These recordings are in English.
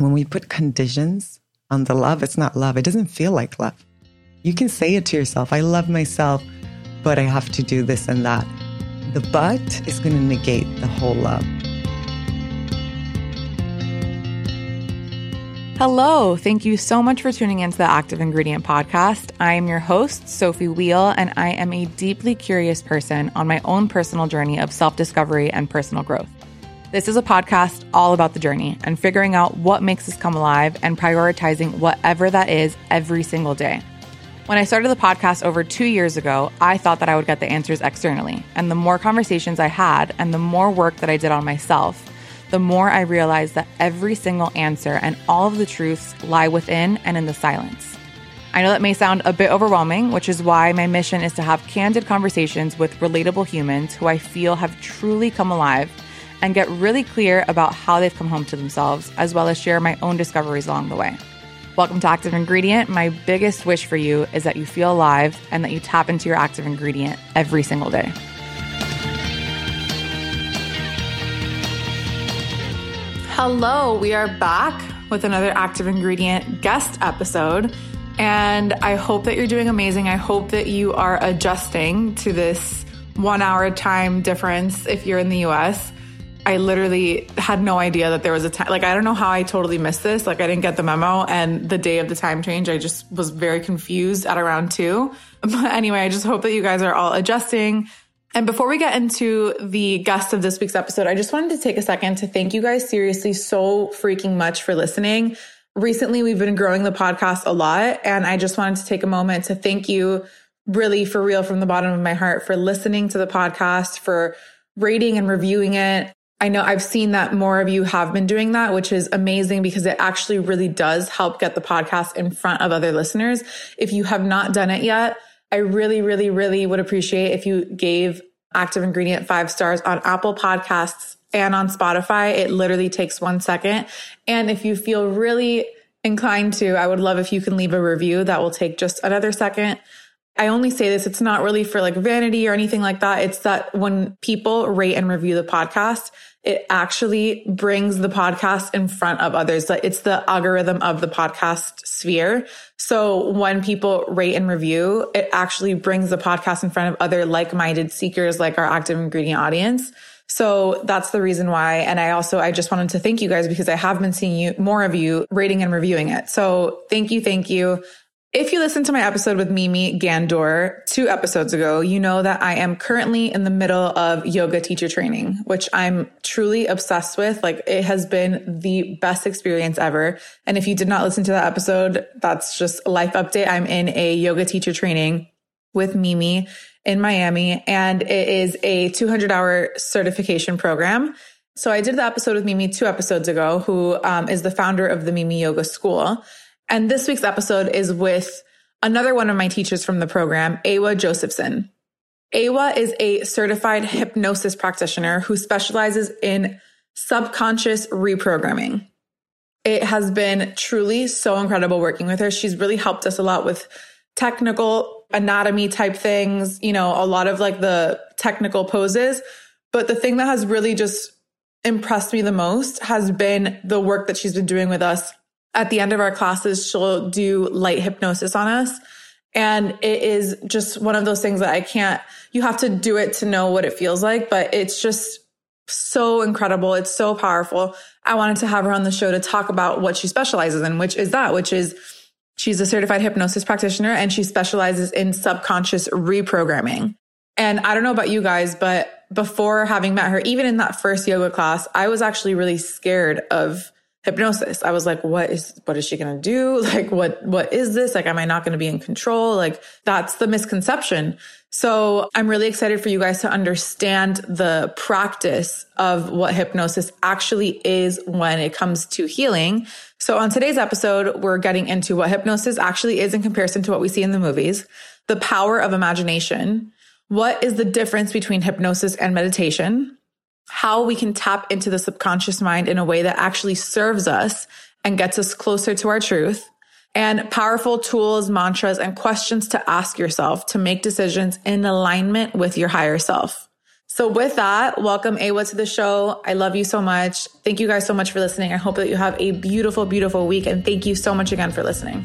when we put conditions on the love, it's not love. It doesn't feel like love. You can say it to yourself I love myself, but I have to do this and that. The but is going to negate the whole love. Hello. Thank you so much for tuning into the Active Ingredient podcast. I am your host, Sophie Wheel, and I am a deeply curious person on my own personal journey of self discovery and personal growth. This is a podcast all about the journey and figuring out what makes us come alive and prioritizing whatever that is every single day. When I started the podcast over two years ago, I thought that I would get the answers externally. And the more conversations I had and the more work that I did on myself, the more I realized that every single answer and all of the truths lie within and in the silence. I know that may sound a bit overwhelming, which is why my mission is to have candid conversations with relatable humans who I feel have truly come alive and get really clear about how they've come home to themselves, as well as share my own discoveries along the way. Welcome to Active Ingredient. My biggest wish for you is that you feel alive and that you tap into your active ingredient every single day. Hello, we are back with another Active Ingredient guest episode. And I hope that you're doing amazing. I hope that you are adjusting to this one hour time difference if you're in the US. I literally had no idea that there was a time. Like, I don't know how I totally missed this. Like, I didn't get the memo. And the day of the time change, I just was very confused at around two. But anyway, I just hope that you guys are all adjusting. And before we get into the guest of this week's episode, I just wanted to take a second to thank you guys seriously so freaking much for listening. Recently, we've been growing the podcast a lot. And I just wanted to take a moment to thank you really for real from the bottom of my heart for listening to the podcast, for rating and reviewing it. I know I've seen that more of you have been doing that, which is amazing because it actually really does help get the podcast in front of other listeners. If you have not done it yet, I really, really, really would appreciate if you gave Active Ingredient five stars on Apple Podcasts and on Spotify. It literally takes one second. And if you feel really inclined to, I would love if you can leave a review that will take just another second. I only say this, it's not really for like vanity or anything like that. It's that when people rate and review the podcast, it actually brings the podcast in front of others. Like it's the algorithm of the podcast sphere. So when people rate and review, it actually brings the podcast in front of other like-minded seekers like our active ingredient audience. So that's the reason why. And I also, I just wanted to thank you guys because I have been seeing you, more of you rating and reviewing it. So thank you. Thank you. If you listened to my episode with Mimi Gandor two episodes ago, you know that I am currently in the middle of yoga teacher training, which I'm truly obsessed with. Like it has been the best experience ever. And if you did not listen to that episode, that's just a life update. I'm in a yoga teacher training with Mimi in Miami and it is a 200 hour certification program. So I did the episode with Mimi two episodes ago, who um, is the founder of the Mimi Yoga School. And this week's episode is with another one of my teachers from the program, Awa Josephson. Awa is a certified hypnosis practitioner who specializes in subconscious reprogramming. It has been truly so incredible working with her. She's really helped us a lot with technical anatomy type things, you know, a lot of like the technical poses. But the thing that has really just impressed me the most has been the work that she's been doing with us at the end of our classes, she'll do light hypnosis on us. And it is just one of those things that I can't, you have to do it to know what it feels like, but it's just so incredible. It's so powerful. I wanted to have her on the show to talk about what she specializes in, which is that, which is she's a certified hypnosis practitioner and she specializes in subconscious reprogramming. And I don't know about you guys, but before having met her, even in that first yoga class, I was actually really scared of hypnosis. I was like, what is, what is she going to do? Like, what, what is this? Like, am I not going to be in control? Like, that's the misconception. So I'm really excited for you guys to understand the practice of what hypnosis actually is when it comes to healing. So on today's episode, we're getting into what hypnosis actually is in comparison to what we see in the movies, the power of imagination. What is the difference between hypnosis and meditation? How we can tap into the subconscious mind in a way that actually serves us and gets us closer to our truth and powerful tools, mantras, and questions to ask yourself to make decisions in alignment with your higher self. So, with that, welcome Awa to the show. I love you so much. Thank you guys so much for listening. I hope that you have a beautiful, beautiful week. And thank you so much again for listening.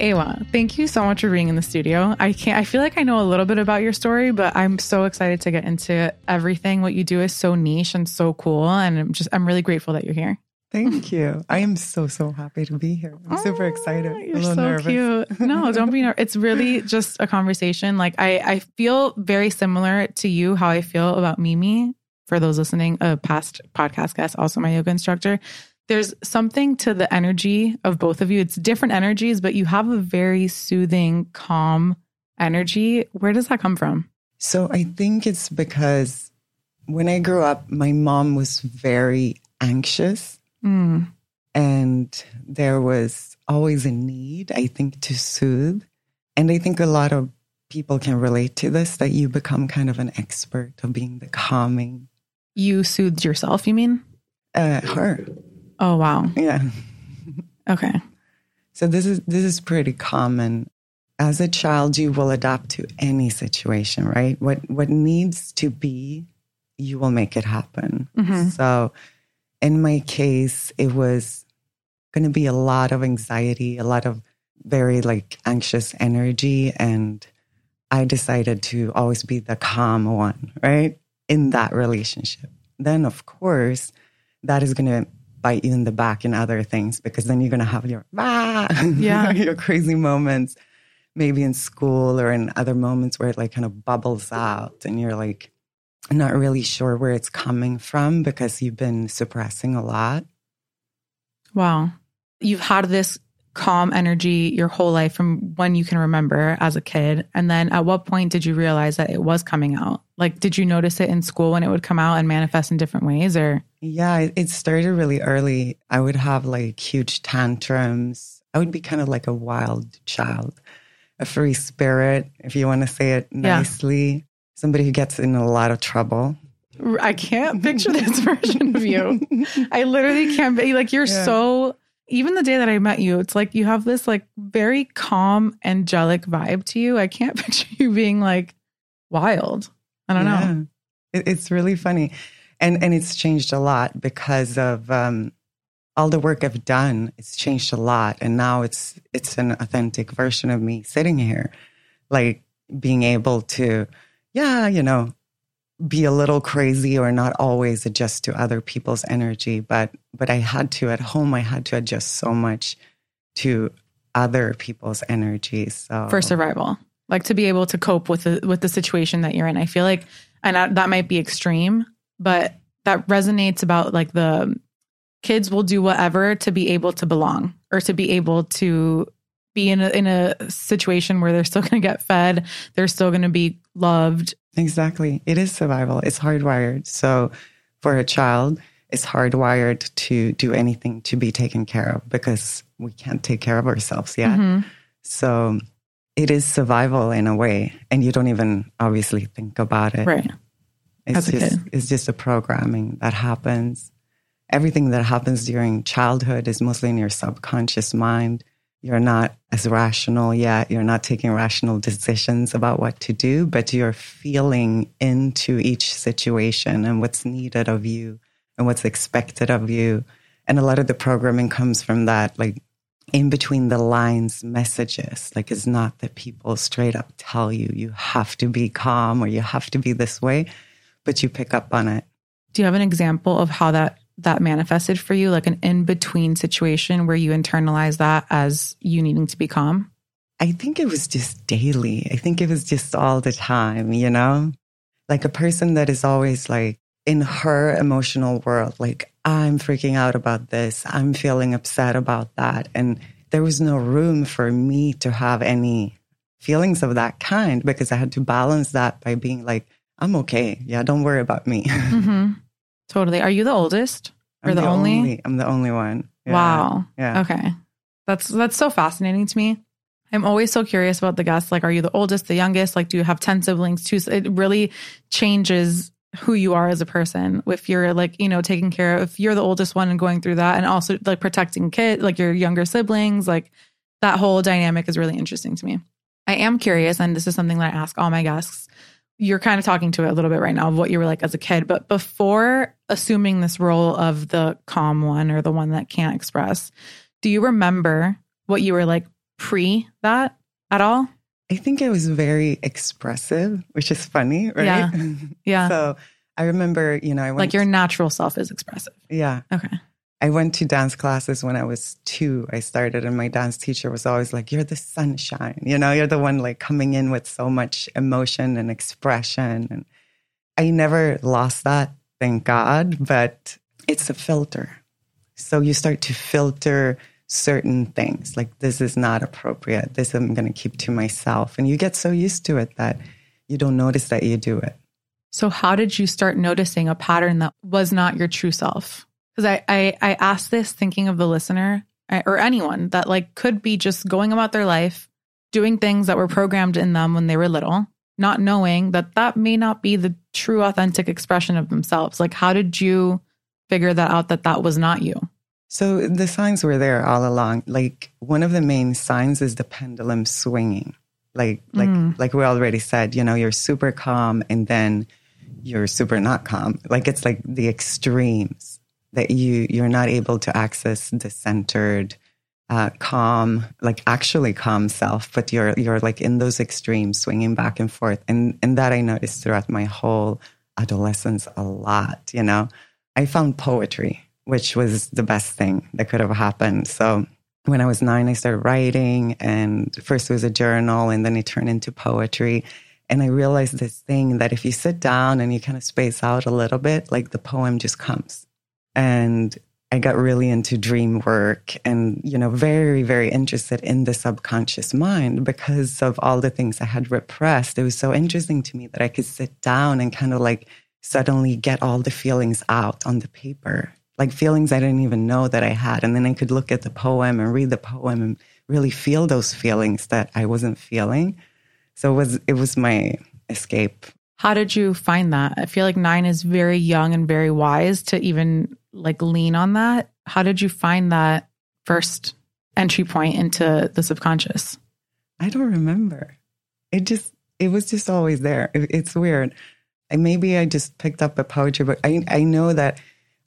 Awa, thank you so much for being in the studio. I can't I feel like I know a little bit about your story, but I'm so excited to get into everything. What you do is so niche and so cool and I'm just I'm really grateful that you're here. Thank you. I am so so happy to be here. I'm oh, super excited. You're a so nervous. cute. No, don't be nervous. It's really just a conversation. Like I I feel very similar to you how I feel about Mimi. For those listening, a past podcast guest, also my yoga instructor there's something to the energy of both of you. It's different energies, but you have a very soothing, calm energy. Where does that come from? So I think it's because when I grew up, my mom was very anxious. Mm. And there was always a need, I think, to soothe. And I think a lot of people can relate to this that you become kind of an expert of being the calming. You soothed yourself, you mean? Uh, her. Oh wow. Yeah. Okay. So this is this is pretty common. As a child, you will adapt to any situation, right? What what needs to be, you will make it happen. Mm-hmm. So in my case, it was going to be a lot of anxiety, a lot of very like anxious energy and I decided to always be the calm one, right? In that relationship. Then of course, that is going to bite you in the back in other things because then you're going to have your ah, yeah. your crazy moments maybe in school or in other moments where it like kind of bubbles out and you're like not really sure where it's coming from because you've been suppressing a lot. Wow. You've had this calm energy your whole life from when you can remember as a kid. And then at what point did you realize that it was coming out? Like, did you notice it in school when it would come out and manifest in different ways or? Yeah, it started really early. I would have like huge tantrums. I would be kind of like a wild child, a free spirit, if you want to say it nicely. Yeah. Somebody who gets in a lot of trouble. I can't picture this version of you. I literally can't be like, you're yeah. so even the day that I met you, it's like you have this like very calm, angelic vibe to you. I can't picture you being like wild. I don't yeah. know. It's really funny. And and it's changed a lot because of um, all the work I've done. It's changed a lot. And now it's it's an authentic version of me sitting here. Like being able to, yeah, you know, be a little crazy or not always adjust to other people's energy but but i had to at home i had to adjust so much to other people's energy so. For survival. Like to be able to cope with the with the situation that you're in. I feel like and I, that might be extreme but that resonates about like the kids will do whatever to be able to belong or to be able to be in a, in a situation where they're still going to get fed they're still going to be loved Exactly. It is survival. It's hardwired. So for a child, it's hardwired to do anything to be taken care of because we can't take care of ourselves yet. Mm-hmm. So it is survival in a way. And you don't even obviously think about it. Right. It's just it's just a programming that happens. Everything that happens during childhood is mostly in your subconscious mind. You're not as rational yet. You're not taking rational decisions about what to do, but you're feeling into each situation and what's needed of you and what's expected of you. And a lot of the programming comes from that, like in between the lines messages. Like it's not that people straight up tell you, you have to be calm or you have to be this way, but you pick up on it. Do you have an example of how that that manifested for you, like an in between situation where you internalize that as you needing to be calm? I think it was just daily. I think it was just all the time, you know? Like a person that is always like in her emotional world, like, I'm freaking out about this. I'm feeling upset about that. And there was no room for me to have any feelings of that kind because I had to balance that by being like, I'm okay. Yeah, don't worry about me. Mm-hmm. Totally. Are you the oldest or the, the only? only? I'm the only one. Yeah. Wow. Yeah. Okay. That's that's so fascinating to me. I'm always so curious about the guests. Like, are you the oldest, the youngest? Like, do you have 10 siblings? Two? It really changes who you are as a person. If you're like, you know, taking care of, if you're the oldest one and going through that and also like protecting kids, like your younger siblings, like that whole dynamic is really interesting to me. I am curious, and this is something that I ask all my guests. You're kind of talking to it a little bit right now of what you were like as a kid, but before assuming this role of the calm one or the one that can't express, do you remember what you were like pre that at all? I think I was very expressive, which is funny, right? Yeah. Yeah. so I remember, you know, I went like your natural self is expressive. yeah. Okay. I went to dance classes when I was two. I started, and my dance teacher was always like, You're the sunshine. You know, you're the one like coming in with so much emotion and expression. And I never lost that, thank God, but it's a filter. So you start to filter certain things like, This is not appropriate. This I'm going to keep to myself. And you get so used to it that you don't notice that you do it. So how did you start noticing a pattern that was not your true self? Because I, I I asked this thinking of the listener or anyone that like could be just going about their life, doing things that were programmed in them when they were little, not knowing that that may not be the true authentic expression of themselves. Like how did you figure that out that that was not you? So the signs were there all along. Like one of the main signs is the pendulum swinging. Like like Mm. like we already said, you know, you're super calm and then you're super not calm. Like it's like the extremes that you you're not able to access the centered uh, calm, like actually calm self, but you're you're like in those extremes, swinging back and forth, and and that I noticed throughout my whole adolescence a lot. You know, I found poetry, which was the best thing that could have happened. So when I was nine, I started writing, and first it was a journal, and then it turned into poetry. And I realized this thing that if you sit down and you kind of space out a little bit, like the poem just comes. And I got really into dream work and, you know, very, very interested in the subconscious mind because of all the things I had repressed. It was so interesting to me that I could sit down and kind of like suddenly get all the feelings out on the paper, like feelings I didn't even know that I had. And then I could look at the poem and read the poem and really feel those feelings that I wasn't feeling. So it was, it was my escape. How did you find that? I feel like nine is very young and very wise to even like lean on that. How did you find that first entry point into the subconscious? I don't remember. It just, it was just always there. It, it's weird. And maybe I just picked up a poetry book. I, I know that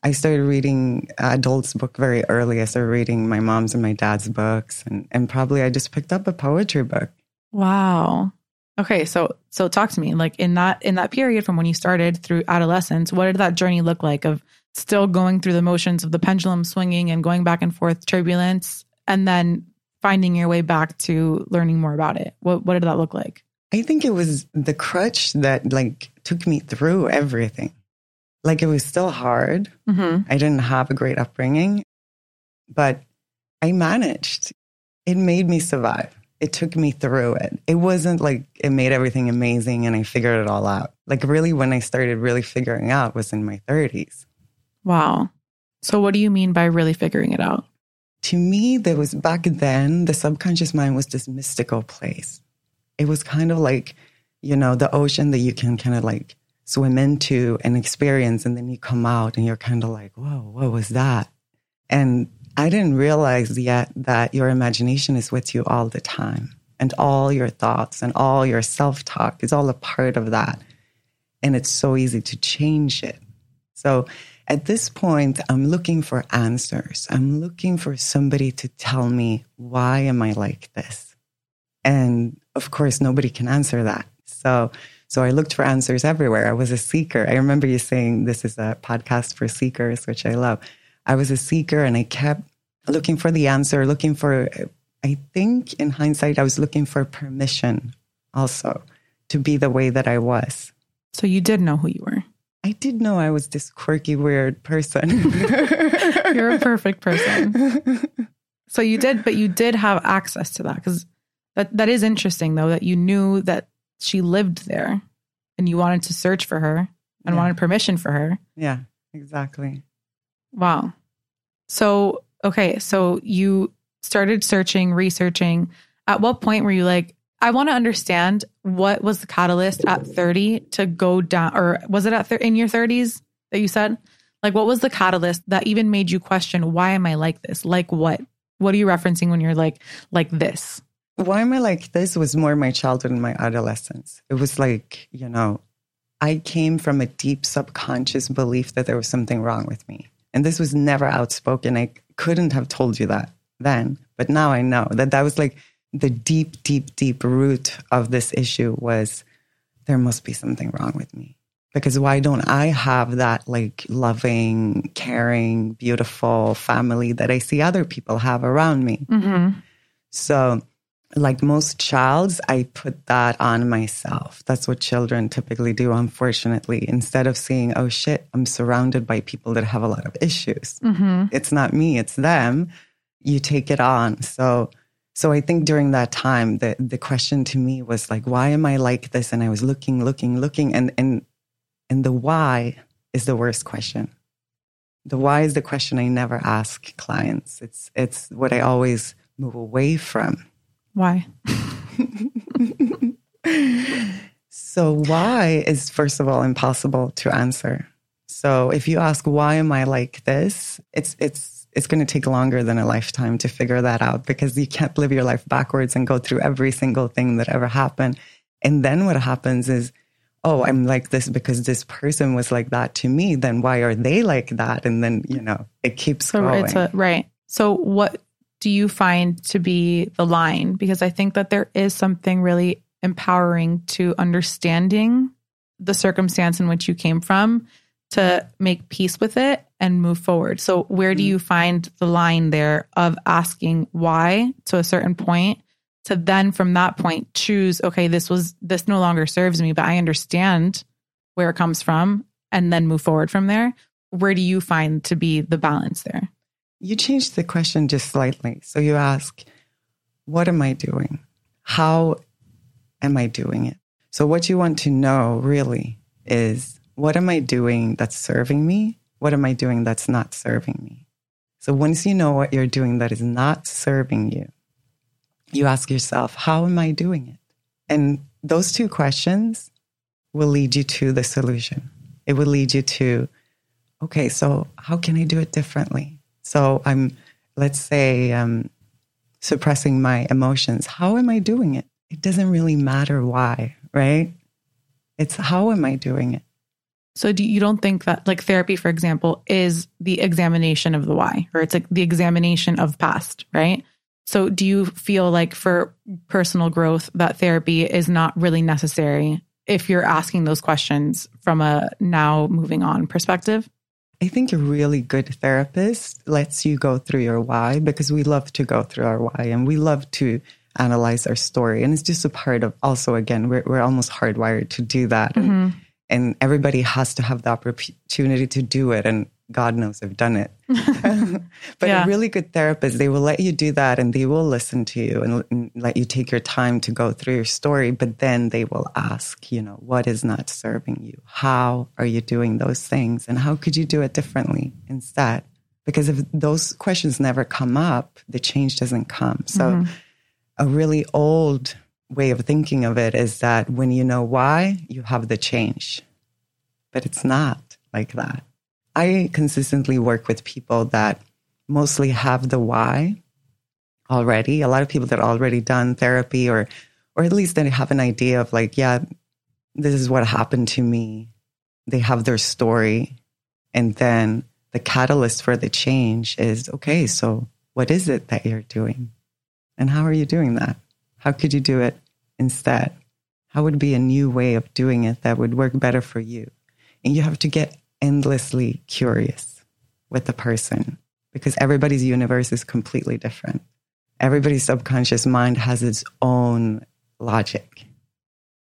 I started reading adults' book very early. I started reading my mom's and my dad's books, and, and probably I just picked up a poetry book. Wow. Okay, so so talk to me. Like in that in that period from when you started through adolescence, what did that journey look like of still going through the motions of the pendulum swinging and going back and forth turbulence and then finding your way back to learning more about it? What what did that look like? I think it was the crutch that like took me through everything. Like it was still hard. Mhm. I didn't have a great upbringing, but I managed. It made me survive. It took me through it. It wasn't like it made everything amazing and I figured it all out. Like really when I started really figuring out was in my 30s. Wow. So what do you mean by really figuring it out? To me, there was back then, the subconscious mind was this mystical place. It was kind of like, you know, the ocean that you can kind of like swim into and experience. And then you come out and you're kind of like, whoa, what was that? And I didn't realize yet that your imagination is with you all the time. And all your thoughts and all your self talk is all a part of that. And it's so easy to change it. So at this point, I'm looking for answers. I'm looking for somebody to tell me, why am I like this? And of course, nobody can answer that. So, so I looked for answers everywhere. I was a seeker. I remember you saying this is a podcast for seekers, which I love. I was a seeker and I kept looking for the answer, looking for, I think in hindsight, I was looking for permission also to be the way that I was. So you did know who you were. I did know I was this quirky, weird person. You're a perfect person. So you did, but you did have access to that because that, that is interesting though, that you knew that she lived there and you wanted to search for her and Yeah. wanted permission for her. yeah, exactly. Wow. So, okay. So you started searching, researching. At what point were you like, I want to understand what was the catalyst at 30 to go down, or was it at thir- in your 30s that you said? Like, what was the catalyst that even made you question, why am I like this? Like what? What are you referencing when you're like, like this? why am I like this was more my childhood and my adolescence. It was like, you know, I came from a deep subconscious belief that there was something wrong with me. And this was never outspoken. I couldn't have told you that then, but now I know that that was like the deep, deep, deep root of this issue was there must be something wrong with me. Because why don't I have that like loving, caring, beautiful family that I see other people have around me? Mm-hmm. So like most childs, I put that on myself. That's what children typically do, unfortunately. Instead of seeing, oh shit, I'm surrounded by people that have a lot of issues. Mm-hmm. It's not me, it's them. You take it on. So, so I think during that time, the, the question to me was like, why am I like this? And I was looking, looking, looking. And, and, and the why is the worst question. The why is the question I never ask clients. It's, it's what I always move away from why? so, why is, first of all, impossible to answer. So, if you ask, why am I like this? It's, it's, it's going to take longer than a lifetime to figure that out because you can't live your life backwards and go through every single thing that ever happened. And then what happens is, oh, I'm like this because this person was like that to me. Then why are they like that? And then, you know, it keeps so going. A, right. So, what do you find to be the line? Because I think that there is something really empowering to understanding the circumstance in which you came from to make peace with it and move forward. So, where do you mm. find the line there of asking why to a certain point to then from that point choose, okay, this was, this no longer serves me, but I understand where it comes from and then move forward from there? Where do you find to be the balance there? You changed the question just slightly. So you ask, what am I doing? How am I doing it? So what you want to know really is what am I doing that's serving me? What am I doing that's not serving me? So once you know what you're doing that is not serving you, you ask yourself, how am I doing it? And those two questions will lead you to the solution. It will lead you to, okay, so how can I do it differently? So I'm, let's say, um, suppressing my emotions. How am I doing it? It doesn't really matter why, right? It's how am I doing it? So do you don't think that like therapy, for example, is the examination of the why, or it's like the examination of past, right? So do you feel like for personal growth that therapy is not really necessary if you're asking those questions from a now moving on perspective? I think a really good therapist lets you go through your why because we love to go through our why and we love to analyze our story. And it's just a part of also, again, we're, we're almost hardwired to do that. Mm-hmm. And, everybody has to have the opportunity to do it. And God knows I've done it. but yeah. a really good therapist, they will let you do that and they will listen to you and, and, let you take your time to go through your story. But then they will ask, you know, what is not serving you? How are you doing those things? And how could you do it differently instead? Because if those questions never come up, the change doesn't come. So mm-hmm. a really old way of thinking of it is that when you know why, you have the change. But it's not like that. I consistently work with people that mostly have the why already. A lot of people that already done therapy or or at least they have an idea of like, yeah, this is what happened to me. They have their story. And then the catalyst for the change is okay, so what is it that you're doing? And how are you doing that? How could you do it instead? How would be a new way of doing it that would work better for you? And you have to get endlessly curious with the person because everybody's universe is completely different. Everybody's subconscious mind has its own logic.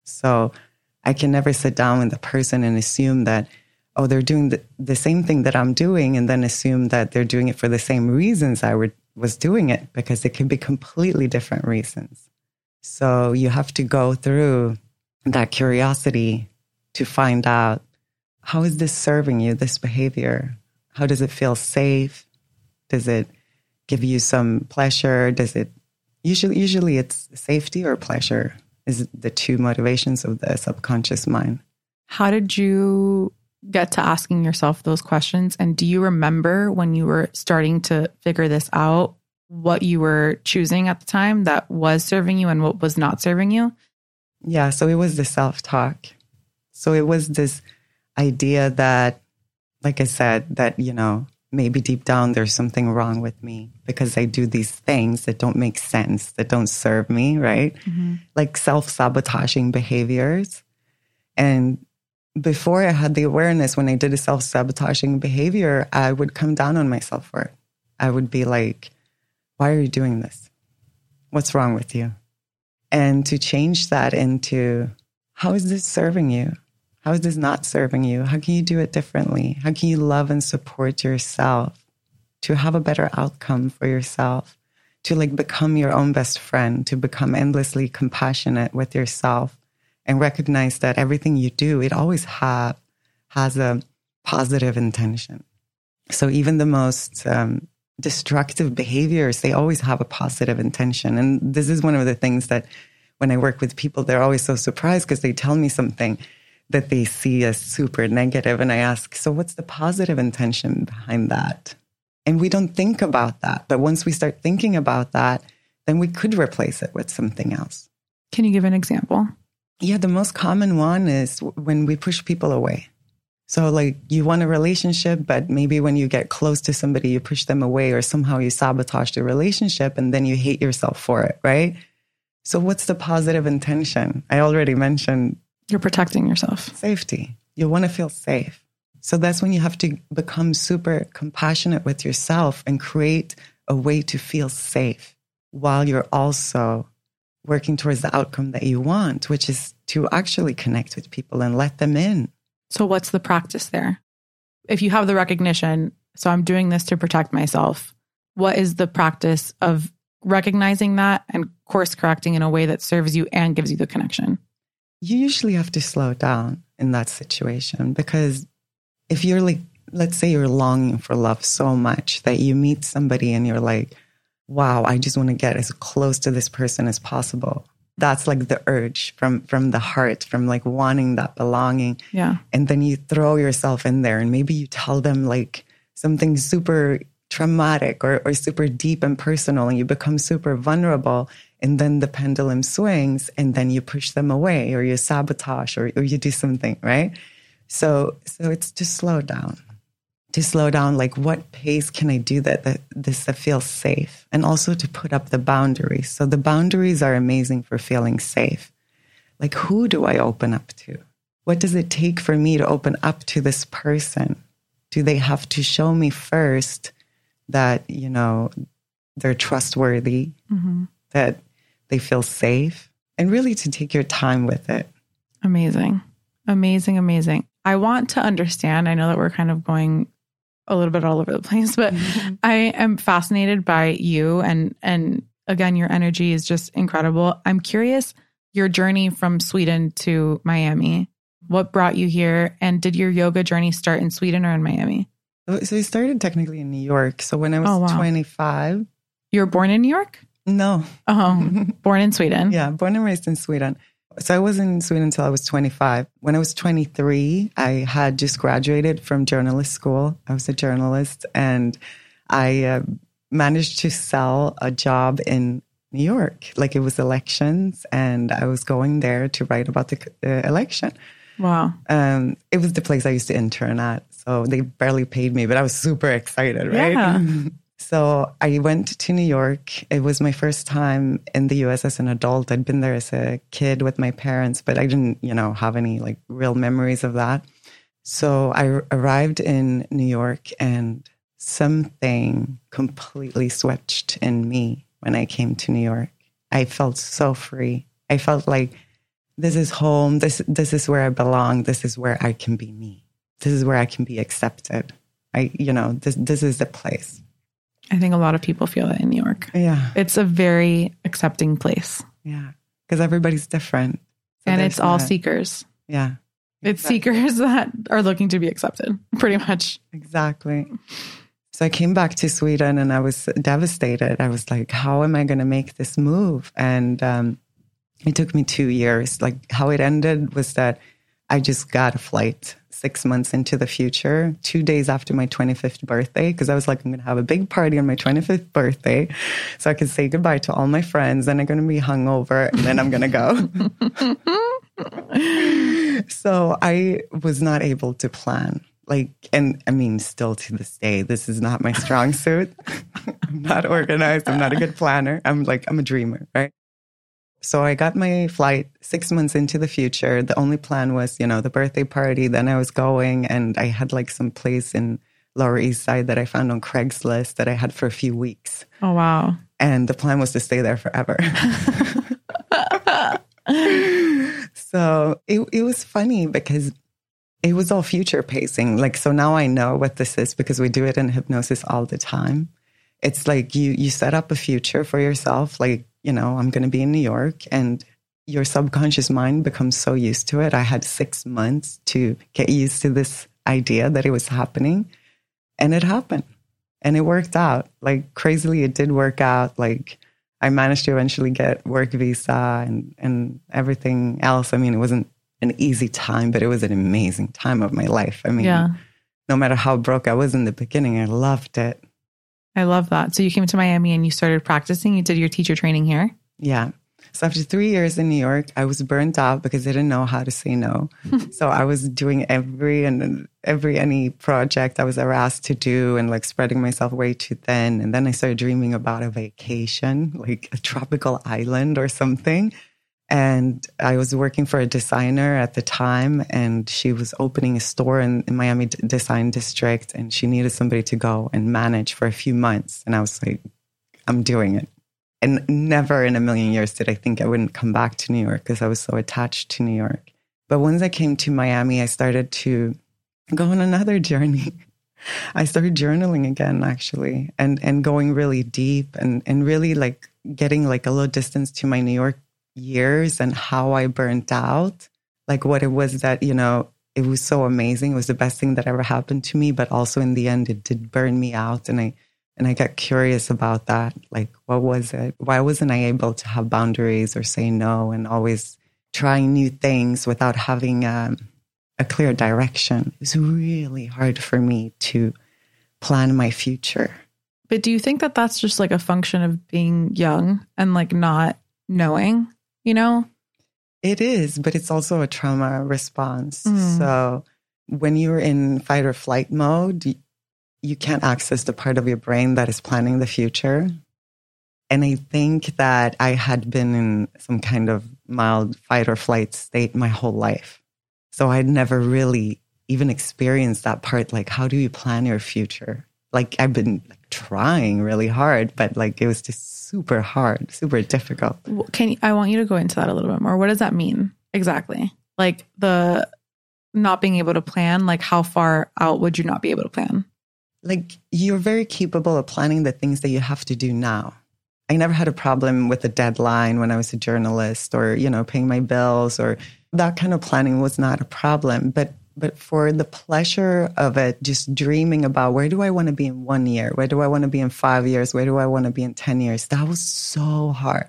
So I can never sit down with the person and assume that, oh, they're doing the, the same thing that I'm doing, and then assume that they're doing it for the same reasons I was doing it, because it could be completely different reasons. So you have to go through that curiosity to find out how is this serving you, this behavior? How does it feel safe? Does it give you some pleasure? Does it usually usually it's safety or pleasure is the two motivations of the subconscious mind. How did you get to asking yourself those questions and do you remember when you were starting to figure this out what you were choosing at the time that was serving you and what was not serving you? Yeah. So it was the self talk. So it was this idea that, like I said, that, you know, maybe deep down there's something wrong with me because I do these things that don't make sense, that don't serve me, right? Mm-hmm. Like self sabotaging behaviors. And before I had the awareness, when I did a self sabotaging behavior, I would come down on myself for it. I would be like, why are you doing this? What's wrong with you? And to change that into, how is this serving you? How is this not serving you? How can you do it differently? How can you love and support yourself to have a better outcome for yourself? To like become your own best friend, to become endlessly compassionate with yourself and recognize that everything you do, it always have, has a positive intention. So even the most um, destructive behaviors, they always have a positive intention. And this is one of the things that when I work with people, they're always so surprised because they tell me something that they see as super. And I ask, so what's the positive intention behind that? And we don't think about that. But once we start thinking about that, then we could replace it with something else. Can you give an example? Yeah, the most common one is when we push people away. So, like, you want a relationship, but maybe when you get close to somebody, you push them away, or somehow you sabotage the relationship and then you hate yourself for it, right? So, what's the positive intention? I already mentioned you're protecting yourself. Safety. You want to feel safe. So that's when you have to become super compassionate with yourself and create a way to feel safe while you're also working towards the outcome that you want, which is to actually connect with people and let them in. So, what's the practice there? If you have the recognition, so I'm doing this to protect myself, what is the practice of recognizing that and course correcting in a way that serves you and gives you the connection? you usually have to slow down in that situation because if you're like, let's say you're longing for love so much that you meet somebody and you're like, wow, I just want to get as close to this person as possible. That's like the urge from from the heart, from like wanting that belonging. Yeah. And then you throw yourself in there and maybe you tell them like something super traumatic or, or super deep and personal and you become super vulnerable and then the pendulum swings and then you push them away or you sabotage or, or you do something right so so it's to slow down to slow down like what pace can i do that, that this that feels safe and also to put up the boundaries so the boundaries are amazing for feeling safe like who do i open up to what does it take for me to open up to this person do they have to show me first that you know they're trustworthy mm-hmm. that they feel safe, and really to take your time with it. Amazing. Amazing, amazing. I want to understand. I know that we're kind of going a little bit all over the place, but mm-hmm. I am fascinated by you and and again your energy is just incredible. I'm curious your journey from Sweden to Miami. What brought you here and did your yoga journey start in Sweden or in Miami? So it started technically in New York. So when I was oh, wow. 25, you were born in New York? No. Oh, born in Sweden. yeah, born and raised in Sweden. So I was in Sweden until I was 25. When I was 23, I had just graduated from journalist school. I was a journalist and I uh, managed to sell a job in New York. Like it was elections and I was going there to write about the uh, election. Wow. Um, it was the place I used to intern at. So they barely paid me, but I was super excited, right? Yeah. So I went to New York. It was my first time in the US as an adult. I'd been there as a kid with my parents, but I didn't, you know, have any like real memories of that. So I arrived in New York and something completely switched in me when I came to New York. I felt so free. I felt like this is home. This this is where I belong. This is where I can be me. This is where I can be accepted. I, you know, this this is the place. I think a lot of people feel that in New York. Yeah. It's a very accepting place. Yeah. Because everybody's different. So and it's all seekers. Yeah. It's exactly. seekers that are looking to be accepted, pretty much. Exactly. So I came back to Sweden and I was devastated. I was like, how am I going to make this move? And um, it took me two years. Like, how it ended was that I just got a flight six months into the future, two days after my 25th birthday, because I was like, I'm going to have a big party on my 25th birthday so I can say goodbye to all my friends. Then I'm going to be hungover and then I'm going to go. so I was not able to plan. Like, and I mean, still to this day, this is not my strong suit. I'm not organized. I'm not a good planner. I'm like, I'm a dreamer, right? So I got my flight six months into the future. The only plan was, you know, the birthday party. Then I was going and I had like some place in Lower East Side that I found on Craigslist that I had for a few weeks. Oh, wow. And the plan was to stay there forever. so it, it was funny because it was all future pacing. Like, so now I know what this is because we do it in hypnosis all the time. It's like you, you set up a future for yourself. Like, you know, I'm going to be in New York and your subconscious mind becomes so used to it. I had six months to get used to this idea that it was happening and it happened and it worked out. Like crazily, it did work out. Like I managed to eventually get work visa and, and everything else. I mean, it wasn't an easy time, but it was an amazing time of my life. I mean, yeah. no matter how broke I was in the beginning, I loved it. I love that. So you came to Miami and you started practicing. You did your teacher training here. Yeah. So after three years in New York, I was burnt out because I didn't know how to say no. so I was doing every and every any project I was ever asked to do and like spreading myself way too thin. And then I started dreaming about a vacation, like a tropical island or something. And I was working for a designer at the time, and she was opening a store in, in Miami D- Design District, and she needed somebody to go and manage for a few months. And I was like, I'm doing it. And never in a million years did I think I wouldn't come back to New York because I was so attached to New York. But once I came to Miami, I started to go on another journey. I started journaling again, actually, and, and going really deep and, and really like getting like a little distance to my New York years and how I burnt out, like what it was that, you know, it was so amazing. It was the best thing that ever happened to me, but also in the end, it did burn me out. And I, and I got curious about that. Like, what was it? Why wasn't I able to have boundaries or say no and always trying new things without having um, a clear direction? It was really hard for me to plan my future. But do you think that that's just like a function of being young and like not knowing, you know? It is, but it's also a trauma response. Mm. So when you're in fight or flight mode, you can't access the part of your brain that is planning the future. And I think that I had been in some kind of mild fight or flight state my whole life. So I'd never really even experienced that part. Like, how do you plan your future? Like, I've been like, trying really hard, but like, it was just super hard, super difficult. Can you, I want you to go into that a little bit more? What does that mean exactly? Like, the not being able to plan, like, how far out would you not be able to plan? like you're very capable of planning the things that you have to do now. I never had a problem with a deadline when I was a journalist or, you know, paying my bills or that kind of planning was not a problem. But but for the pleasure of it, just dreaming about where do I want to be in one year? Where do I want to be in five years? Where do I want to be in 10 years? That was so hard.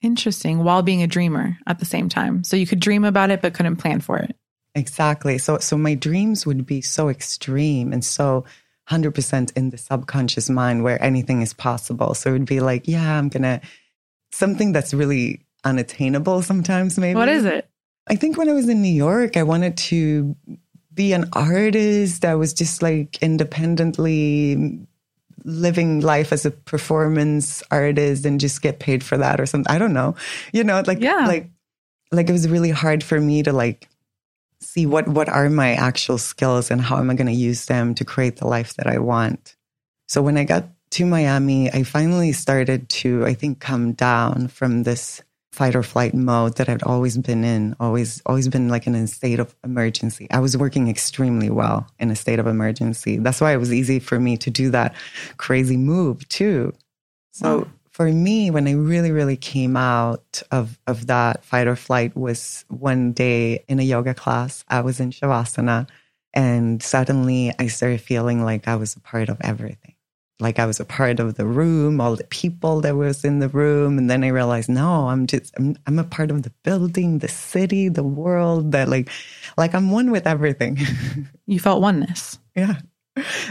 Interesting. While being a dreamer at the same time. So you could dream about it, but couldn't plan for it. Exactly. So, so my dreams would be so extreme and so 100% in the subconscious mind where anything is possible. So it would be like, yeah, I'm going to, something that's really unattainable sometimes, maybe. What is it? I think when I was in New York, I wanted to be an artist that was just like independently living life as a performance artist and just get paid for that or something. I don't know. You know, like, yeah. like, like it was really hard for me to like see what what are my actual skills and how am I going to use them to create the life that I want. So when I got to Miami, I finally started to I think come down from this fight or flight mode that I'd always been in, always always been like in a state of emergency. I was working extremely well in a state of emergency. That's why it was easy for me to do that crazy move too. So wow for me, when I really, really came out of, of that fight or flight was one day in a yoga class. I was in Shavasana and suddenly I started feeling like I was a part of everything. Like I was a part of the room, all the people that was in the room. And then I realized, no, I'm just, I'm, I'm a part of the building, the city, the world that like, like I'm one with everything. you felt oneness. Yeah.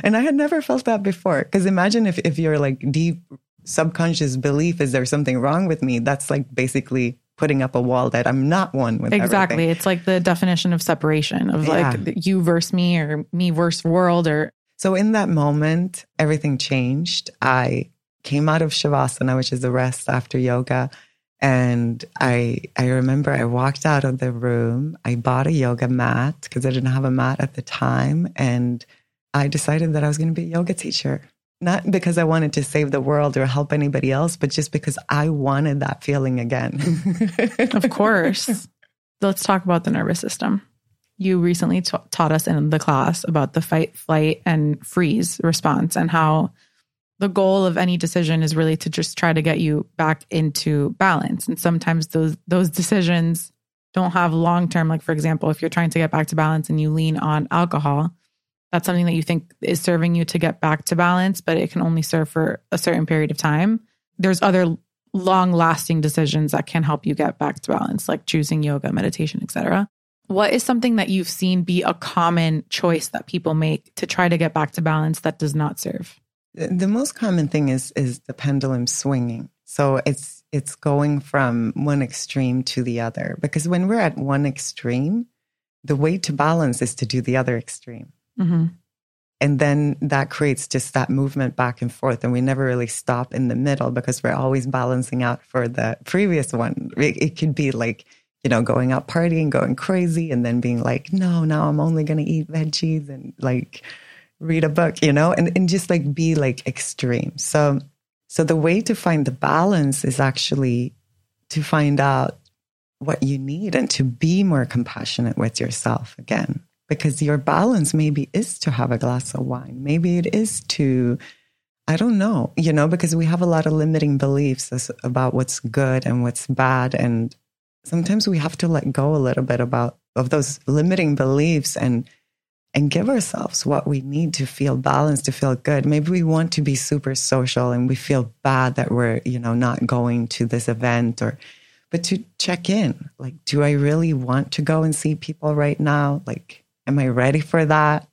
And I had never felt that before. Cause imagine if, if your like deep subconscious belief is there something wrong with me, that's like basically putting up a wall that I'm not one with. Exactly. Everything. It's like the definition of separation of yeah. like you versus me or me versus world or so in that moment, everything changed. I came out of Shavasana, which is the rest after yoga. And I I remember I walked out of the room. I bought a yoga mat because I didn't have a mat at the time. And I decided that I was going to be a yoga teacher. Not because I wanted to save the world or help anybody else, but just because I wanted that feeling again. of course. Let's talk about the nervous system you recently t- taught us in the class about the fight, flight, and freeze response and how the goal of any decision is really to just try to get you back into balance. And sometimes those those decisions don't have long term. Like for example, if you're trying to get back to balance and you lean on alcohol, that's something that you think is serving you to get back to balance, but it can only serve for a certain period of time. There's other long lasting decisions that can help you get back to balance, like choosing yoga, meditation, etc. What is something that you've seen be a common choice that people make to try to get back to balance that does not serve? The most common thing is is the pendulum swinging. So it's it's going from one extreme to the other because when we're at one extreme, the way to balance is to do the other extreme. Mm-hmm. And then that creates just that movement back and forth. And we never really stop in the middle because we're always balancing out for the previous one. It, it could be like you know, going out partying, going crazy, and then being like, no, now I'm only going to eat veggies and like read a book, you know, and, and just like be like extreme. So, so the way to find the balance is actually to find out what you need and to be more compassionate with yourself again. Because your balance maybe is to have a glass of wine. Maybe it is to, I don't know, you know, because we have a lot of limiting beliefs about what's good and what's bad. And sometimes we have to let go a little bit about of those limiting beliefs and and give ourselves what we need to feel balanced to feel good. Maybe we want to be super social and we feel bad that we're you know not going to this event or but to check in. Like do i really want to go and see people right now? Like am i ready for that?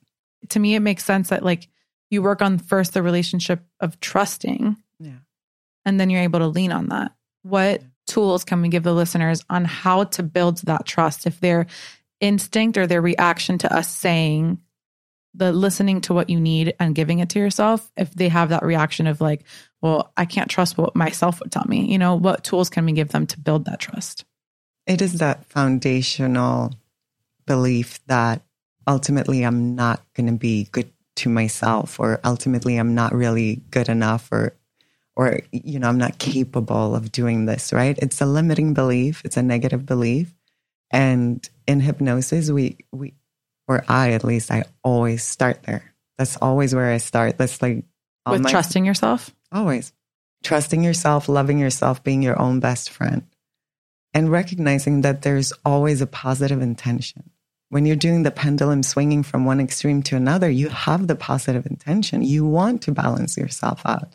To me it makes sense that like you work on first the relationship of trusting yeah. and then you're able to lean on that. What yeah tools can we give the listeners on how to build that trust? If their instinct or their reaction to us saying the listening to what you need and giving it to yourself if they have that reaction of like well i can't trust what myself would tell me you know what tools can we give them to build that trust? It is that foundational belief that ultimately i'm not going to be good to myself or ultimately i'm not really good enough or or you know i'm not capable of doing this right? It's a limiting belief. It's a negative belief. And in hypnosis we we or i at least i always start there. That's always where i start. That's like with my, trusting yourself? Always. Trusting yourself loving yourself being your own best friend. And recognizing that there's always a positive intention. When you're doing the pendulum swinging from one extreme to another you have the positive intention. You want to balance yourself out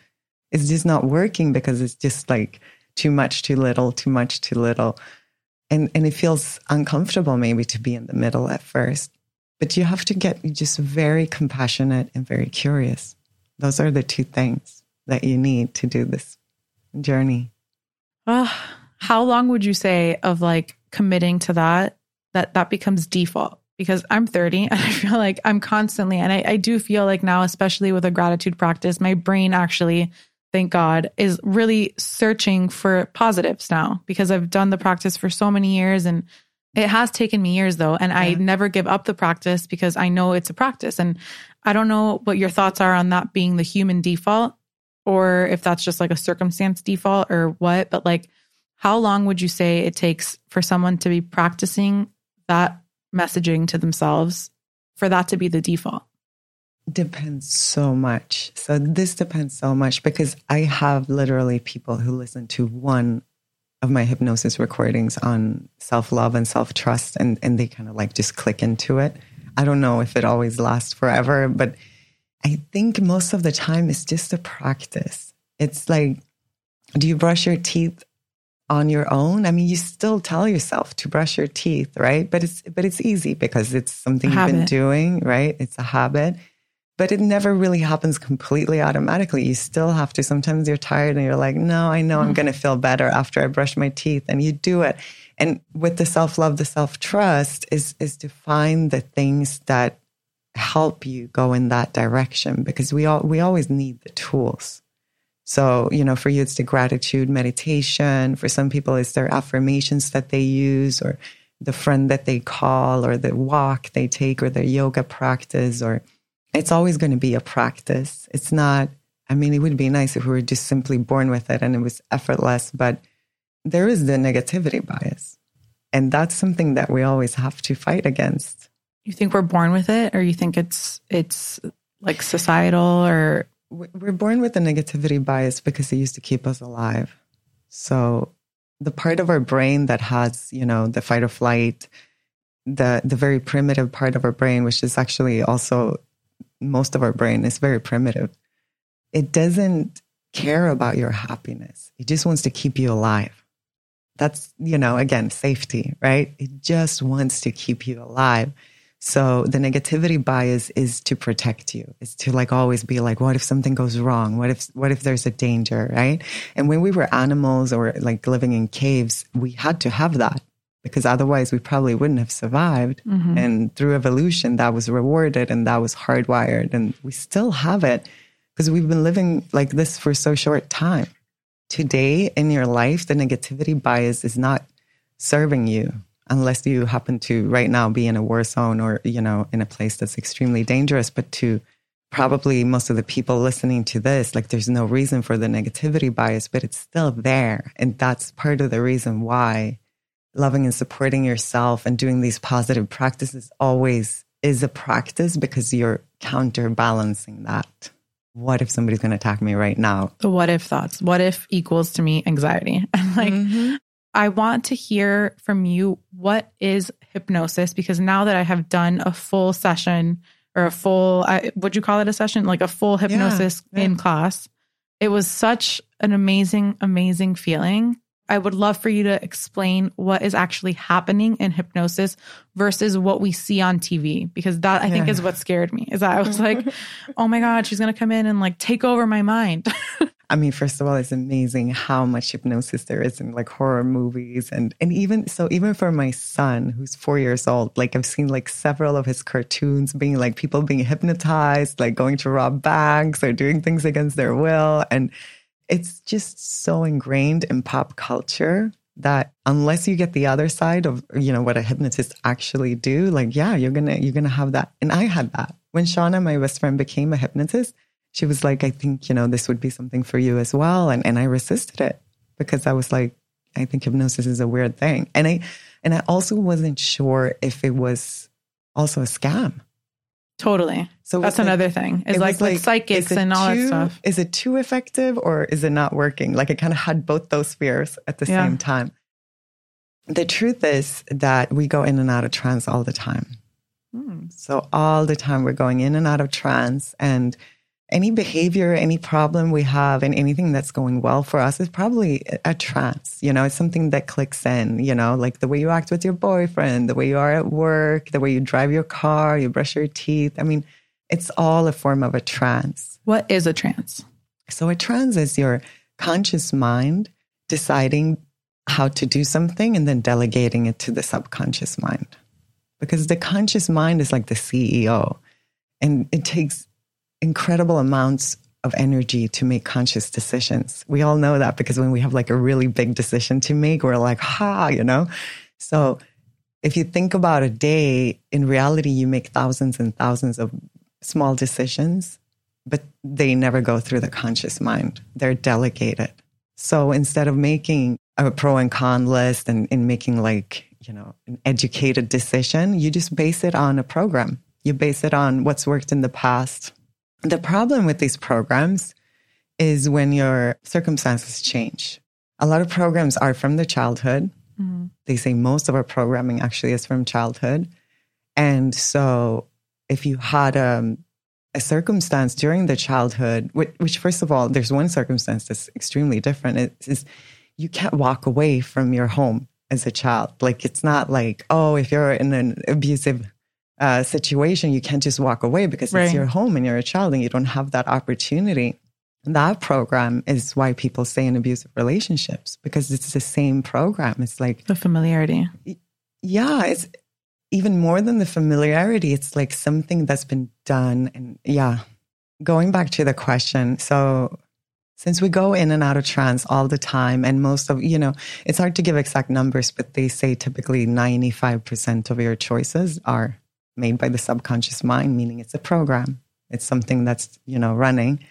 it's just not working because it's just like too much, too little, too much, too little. And, and it feels uncomfortable maybe to be in the middle at first. But you have to get just very compassionate and very curious. Those are the two things that you need to do this journey. Uh, how long would you say of like committing to that, that that becomes default? Because I'm 30 and I feel like I'm constantly, and I, I do feel like now, especially with a gratitude practice, my brain actually thank God, is really searching for positives now because I've done the practice for so many years and it has taken me years though. And yeah. I never give up the practice because I know it's a practice. And I don't know what your thoughts are on that being the human default or if that's just like a circumstance default or what. But like, how long would you say it takes for someone to be practicing that messaging to themselves for that to be the default? Depends so much. So this depends so much because I have literally people who listen to one of my hypnosis recordings on self love and self trust, and and they kind of like just click into it. I don't know if it always lasts forever, but I think most of the time it's just a practice. It's like, do you brush your teeth on your own? I mean, you still tell yourself to brush your teeth, right? But it's but it's easy because it's something you've been doing, right? It's a habit. But it never really happens completely automatically. You still have to. Sometimes you're tired and you're like, no, I know. I'm going to feel better after I brush my teeth. And you do it. And with the self love, the self trust is, is to find the things that help you go in that direction because we all, we always need the tools. So, you know, for you, it's the gratitude meditation. For some people, it's their affirmations that they use or the friend that they call or the walk they take or their yoga practice or it's always going to be a practice. It's not, I mean, it would be nice if we were just simply born with it and it was effortless, but there is the negativity bias. And that's something that we always have to fight against. You think we're born with it or you think it's it's like societal or we're born with the negativity bias because it used to keep us alive. So the part of our brain that has, you know, the fight or flight, the the very primitive part of our brain, which is actually also most of our brain is very primitive. It doesn't care about your happiness. It just wants to keep you alive. That's, you know, again, safety, right? It just wants to keep you alive. So the negativity bias is to protect you. It's to like always be like, what if something goes wrong? What if, what if there's a danger? Right. And when we were animals or like living in caves, we had to have that because otherwise we probably wouldn't have survived. Mm-hmm. And through evolution, that was rewarded and that was hardwired. And we still have it because we've been living like this for so short time. Today in your life, the negativity bias is not serving you unless you happen to right now be in a war zone or, you know, in a place that's extremely dangerous. But to probably most of the people listening to this, like there's no reason for the negativity bias, but it's still there. And that's part of the reason why loving and supporting yourself and doing these positive practices always is a practice because you're counterbalancing that. What if somebody's going to attack me right now? The what if thoughts. What if equals to me anxiety? Like, mm-hmm. I want to hear from you what is hypnosis because now that I have done a full session or a full, I, would you call it a session? Like a full hypnosis yeah, yeah. in class. It was such an amazing, amazing feeling. I would love for you to explain what is actually happening in hypnosis versus what we see on TV, because that I yeah. think is what scared me. Is that I was like, oh my God, she's going to come in and like take over my mind. I mean, first of all, it's amazing how much hypnosis there is in like horror movies. And, and even so, even for my son, who's four years old, like I've seen like several of his cartoons being like people being hypnotized, like going to rob banks or doing things against their will. And it's just so ingrained in pop culture that unless you get the other side of, you know, what a hypnotist actually do, like, yeah, you're to, you're to have that. And I had that when Shauna, my best friend, became a hypnotist she was like, I think, you know, this would be something for you as well. And, and I resisted it because I was like, I think hypnosis is a weird thing. And I, and I also wasn't sure if it was also a scam. Totally. So that's like, another thing. Is like, like with psychics and all too, that stuff. Is it too effective or is it not working? Like it kind of had both those fears at the yeah. same time. The truth is that we go in and out of trance all the time. Hmm. So all the time we're going in and out of trance and any behavior, any problem we have, and anything that's going well for us is probably a trance. You know, it's something that clicks in, you know, like the way you act with your boyfriend, the way you are at work, the way you drive your car, you brush your teeth. I mean, it's all a form of a trance. What is a trance? So, a trance is your conscious mind deciding how to do something and then delegating it to the subconscious mind. Because the conscious mind is like the CEO and it takes incredible amounts of energy to make conscious decisions. We all know that because when we have like a really big decision to make, we're like, ha, you know? So if you think about a day, in reality, you make thousands and thousands of small decisions, but they never go through the conscious mind. They're delegated. So instead of making a pro and con list and, and making like, you know, an educated decision, you just base it on a program. You base it on what's worked in the past, the problem with these programs is when your circumstances change. A lot of programs are from the childhood. Mm-hmm. They say most of our programming actually is from childhood. And so if you had a a circumstance during the childhood, which, which, first of all, there's one circumstance that's extremely different. It is you can't walk away from your home as a child. Like it's not like, oh, if you're in an abusive uh, situation, you can't just walk away because right. it's your home and you're a child and you don't have that opportunity. That program is why people stay in abusive relationships because it's the same program. It's like the familiarity. Yeah, it's even more than the familiarity. It's like something that's been done. And yeah, going back to the question. So since we go in and out of trance all the time and most of you know it's hard to give exact numbers but they say typically 95% of your choices are made by the subconscious mind, meaning it's a program. It's something that's, you know, running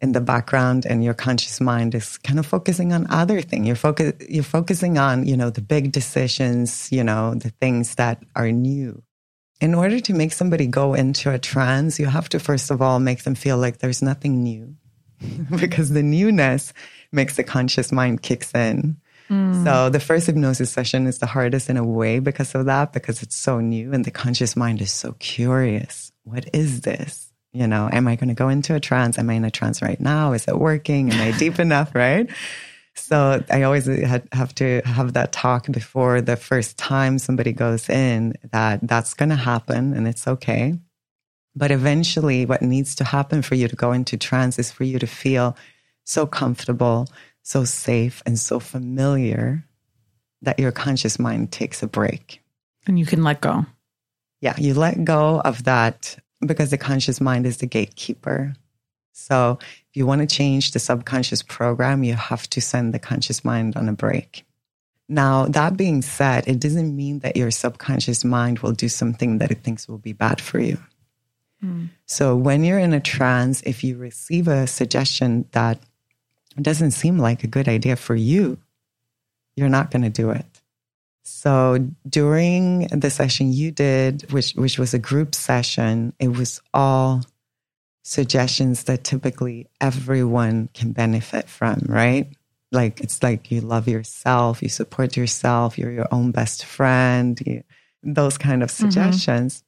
in the background and your conscious mind is kind of focusing on other things. You're focus you're focusing on, you know, the big decisions, you know, the things that are new. In order to make somebody go into a trance, you have to first of all make them feel like there's nothing new. because the newness makes the conscious mind kicks in. Mm. So the first hypnosis session is the hardest in a way because of that, because it's so new and the conscious mind is so curious. What is this? You know, am I going to go into a trance? Am I in a trance right now? Is it working? Am I deep enough? Right. So I always have to have that talk before the first time somebody goes in that that's going to happen and it's okay. But eventually, what needs to happen for you to go into trance is for you to feel so comfortable so safe and so familiar that your conscious mind takes a break. And you can let go. Yeah, you let go of that because the conscious mind is the gatekeeper. So if you want to change the subconscious program, you have to send the conscious mind on a break. Now, that being said, it doesn't mean that your subconscious mind will do something that it thinks will be bad for you. Mm. So when you're in a trance, if you receive a suggestion that it doesn't seem like a good idea for you, you're not going to do it. So during the session you did, which, which was a group session, it was all suggestions that typically everyone can benefit from, right? Like it's like you love yourself, you support yourself, you're your own best friend, you, those kind of mm-hmm. suggestions.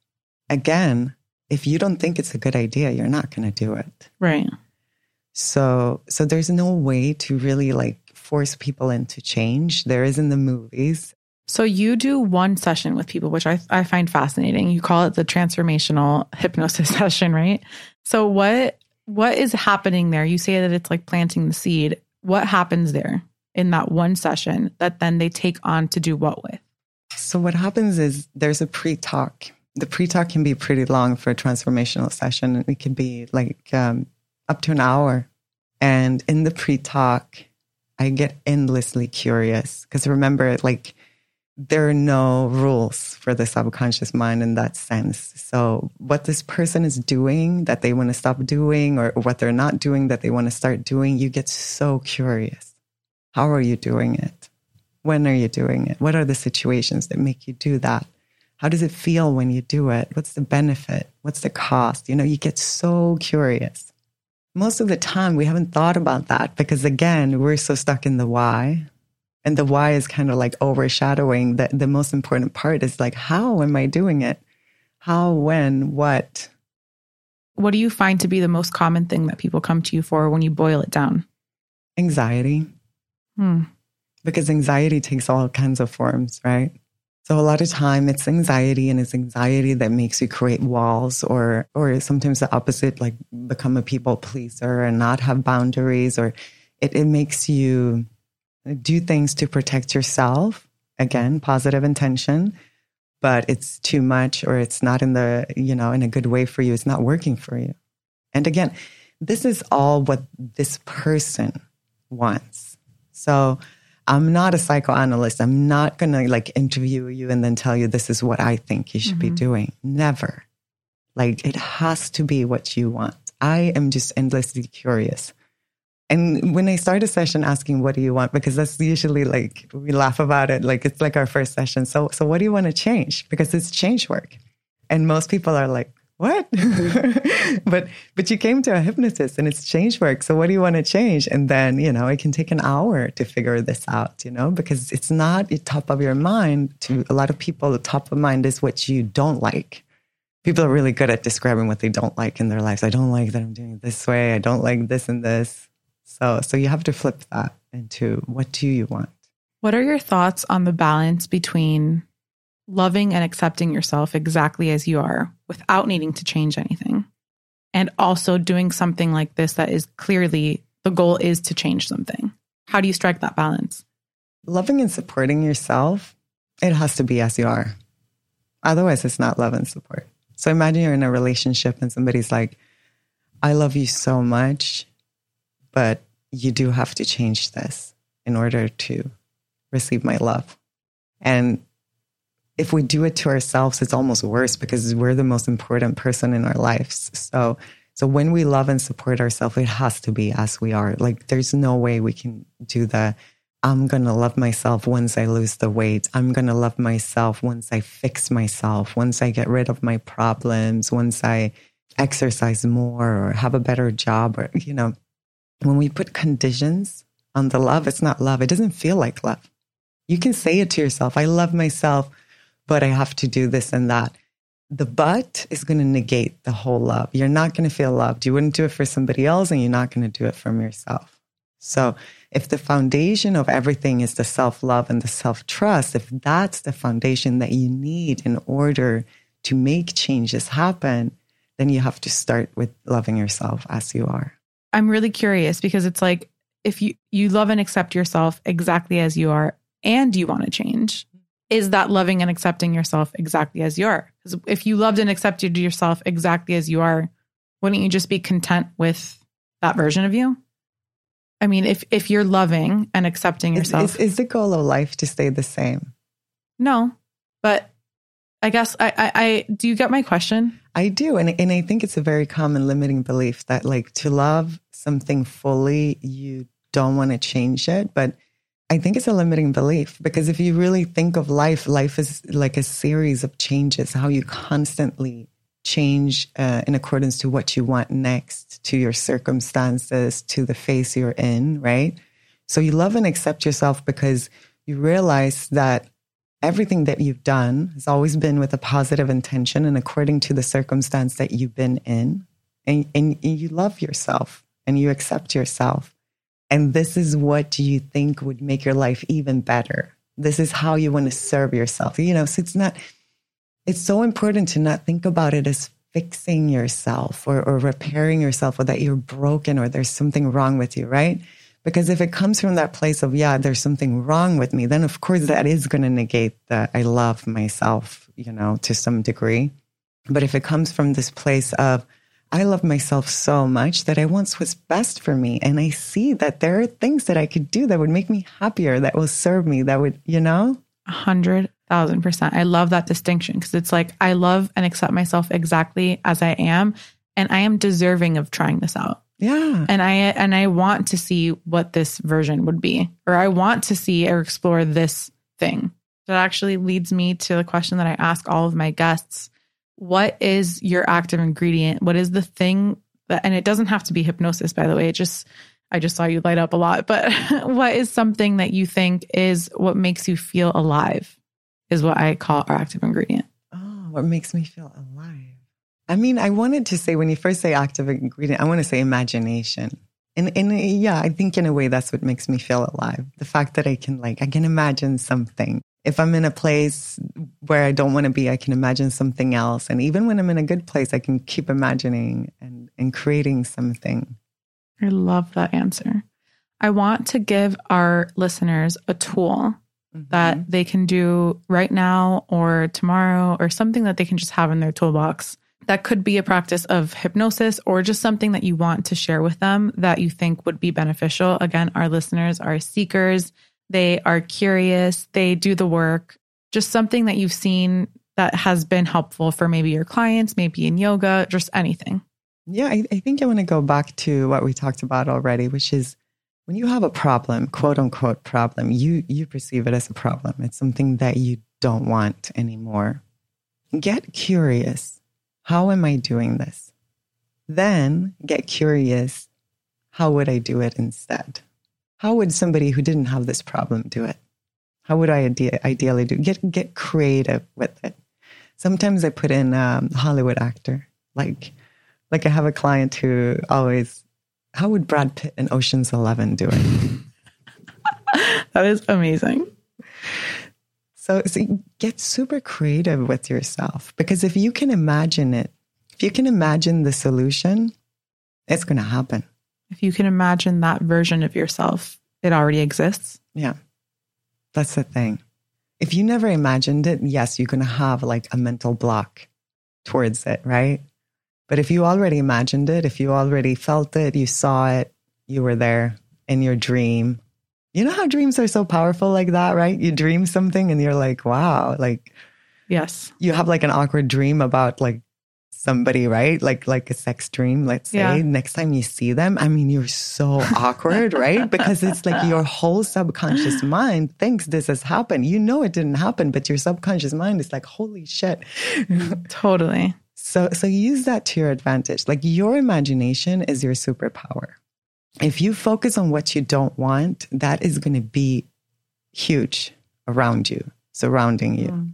Mm-hmm. Again, if you don't think it's a good idea, you're not going to do it. Right. So, so there's no way to really like force people into change. There is in the movies. So you do one session with people, which I, I find fascinating. You call it the transformational hypnosis session, right? So what what is happening there? You say that it's like planting the seed. What happens there in that one session that then they take on to do what with? So what happens is there's a pre-talk. The pre-talk can be pretty long for a transformational session. It can be like um, up to an hour. And in the pre talk, I get endlessly curious because remember, like, there are no rules for the subconscious mind in that sense. So, what this person is doing that they want to stop doing, or what they're not doing that they want to start doing, you get so curious. How are you doing it? When are you doing it? What are the situations that make you do that? How does it feel when you do it? What's the benefit? What's the cost? You know, you get so curious most of the time we haven't thought about that because again, we're so stuck in the why. And the why is kind of like overshadowing the, the most important part is like, how am I doing it? How, when, what? What do you find to be the most common thing that people come to you for when you boil it down? Anxiety. Hmm. Because anxiety takes all kinds of forms, right? So a lot of time it's anxiety and it's anxiety that makes you create walls or or sometimes the opposite, like become a people pleaser and not have boundaries or it, it makes you do things to protect yourself. Again, positive intention, but it's too much or it's not in the, you know, in a good way for you. It's not working for you. And again, this is all what this person wants. So I'm not a psychoanalyst. I'm not going to like interview you and then tell you this is what I think you should mm-hmm. be doing. Never. Like it has to be what you want. I am just endlessly curious. And when I start a session asking, what do you want? Because that's usually like, we laugh about it. Like it's like our first session. So, so what do you want to change? Because it's change work. And most people are like, what? but but you came to a hypnotist and it's change work. So what do you want to change? And then, you know, it can take an hour to figure this out, you know, because it's not the top of your mind to a lot of people, the top of mind is what you don't like. people are really good at describing what they don't like in their lives. I don't like that I'm doing it this way. I don't like this and this. So, so you have to flip that into what do you want? What are your thoughts on the balance between loving and accepting yourself exactly as you are without needing to change anything? And also doing something like this that is clearly the goal is to change something. How do you strike that balance? Loving and supporting yourself, it has to be as you are. Otherwise, it's not love and support. So imagine you're in a relationship and somebody's like, I love you so much, but you do have to change this in order to receive my love. And if we do it to ourselves, it's almost worse because we're the most important person in our lives. So, so when we love and support ourselves, it has to be as we are. Like there's no way we can do the I'm going to love myself once I lose the weight. I'm going to love myself once I fix myself, once I get rid of my problems, once I exercise more or have a better job or you know, when we put conditions on the love, it's not love. It doesn't feel like love. You can say it to yourself, I love myself, but I have to do this and that. The but is going to negate the whole love. You're not going to feel loved. You wouldn't do it for somebody else, and you're not going to do it from yourself. So, if the foundation of everything is the self love and the self trust, if that's the foundation that you need in order to make changes happen, then you have to start with loving yourself as you are. I'm really curious because it's like if you you love and accept yourself exactly as you are and you want to change, is that loving and accepting yourself exactly as you are? Because if you loved and accepted yourself exactly as you are, wouldn't you just be content with that version of you? I mean, if if you're loving and accepting yourself, is, is, is the goal of life to stay the same? No, but I guess I, I, I do you get my question? I do. And, and I think it's a very common limiting belief that like to love something fully, you don't want to change it. But I think it's a limiting belief because if you really think of life, life is like a series of changes, how you constantly change uh, in accordance to what you want next, to your circumstances, to the phase you're in, right? So you love and accept yourself because you realize that everything that you've done has always been with a positive intention and according to the circumstance that you've been in. And, and you love yourself and you accept yourself. And this is what you think would make your life even better. This is how you want to serve yourself. You know, so it's not, it's so important to not think about it as fixing yourself or, or repairing yourself or that you're broken or there's something wrong with you, right? Because if it comes from that place of, yeah, there's something wrong with me, then of course that is going to negate that I love myself, you know, to some degree. But if it comes from this place of, I love myself so much that I want what's best for me. And I see that there are things that I could do that would make me happier, that will serve me, that would, you know? A hundred thousand percent. I love that distinction because it's like I love and accept myself exactly as I am. And I am deserving of trying this out. Yeah. And I and I want to see what this version would be or I want to see or explore this thing. That actually leads me to the question that I ask all of my guests. What is your active ingredient? What is the thing that and it doesn't have to be hypnosis by the way. It just I just saw you light up a lot, but what is something that you think is what makes you feel alive? Is what I call our active ingredient. Oh, what makes me feel alive? I mean, I wanted to say when you first say active ingredient, I want to say imagination. And, and yeah, I think in a way that's what makes me feel alive. The fact that I can like, I can imagine something. If I'm in a place where I don't want to be, I can imagine something else. And even when I'm in a good place, I can keep imagining and, and creating something. I love that answer. I want to give our listeners a tool mm-hmm. that they can do right now or tomorrow or something that they can just have in their toolbox that could be a practice of hypnosis or just something that you want to share with them that you think would be beneficial. Again, our listeners are seekers, they are curious, they do the work, just something that you've seen that has been helpful for maybe your clients, maybe in yoga, just anything. Yeah, I, I think I want to go back to what we talked about already, which is when you have a problem, quote unquote problem, you you perceive it as a problem. It's something that you don't want anymore. Get curious how am I doing this? Then get curious. How would I do it instead? How would somebody who didn't have this problem do it? How would I ide- ideally do? Get get creative with it. Sometimes I put in um, Hollywood actor. Like, like I have a client who always, how would Brad Pitt in Ocean's Eleven do it? that is amazing. So, so get super creative with yourself because if you can imagine it, if you can imagine the solution, it's going to happen. If you can imagine that version of yourself, it already exists. Yeah. That's the thing. If you never imagined it, yes, you're going to have like a mental block towards it, right? But if you already imagined it, if you already felt it, you saw it, you were there in your dream. You know how dreams are so powerful like that, right? You dream something and you're like, wow, like, yes, you have like an awkward dream about like somebody, right? Like like a sex dream, let's say. Yeah. Next time you see them, I mean, you're so awkward, right? Because it's like your whole subconscious mind thinks this has happened. You know it didn't happen, but your subconscious mind is like, holy shit. totally. So so use that to your advantage. Like your imagination is your superpower. If you focus on what you don't want, that is going to be huge around you, surrounding you. Mm.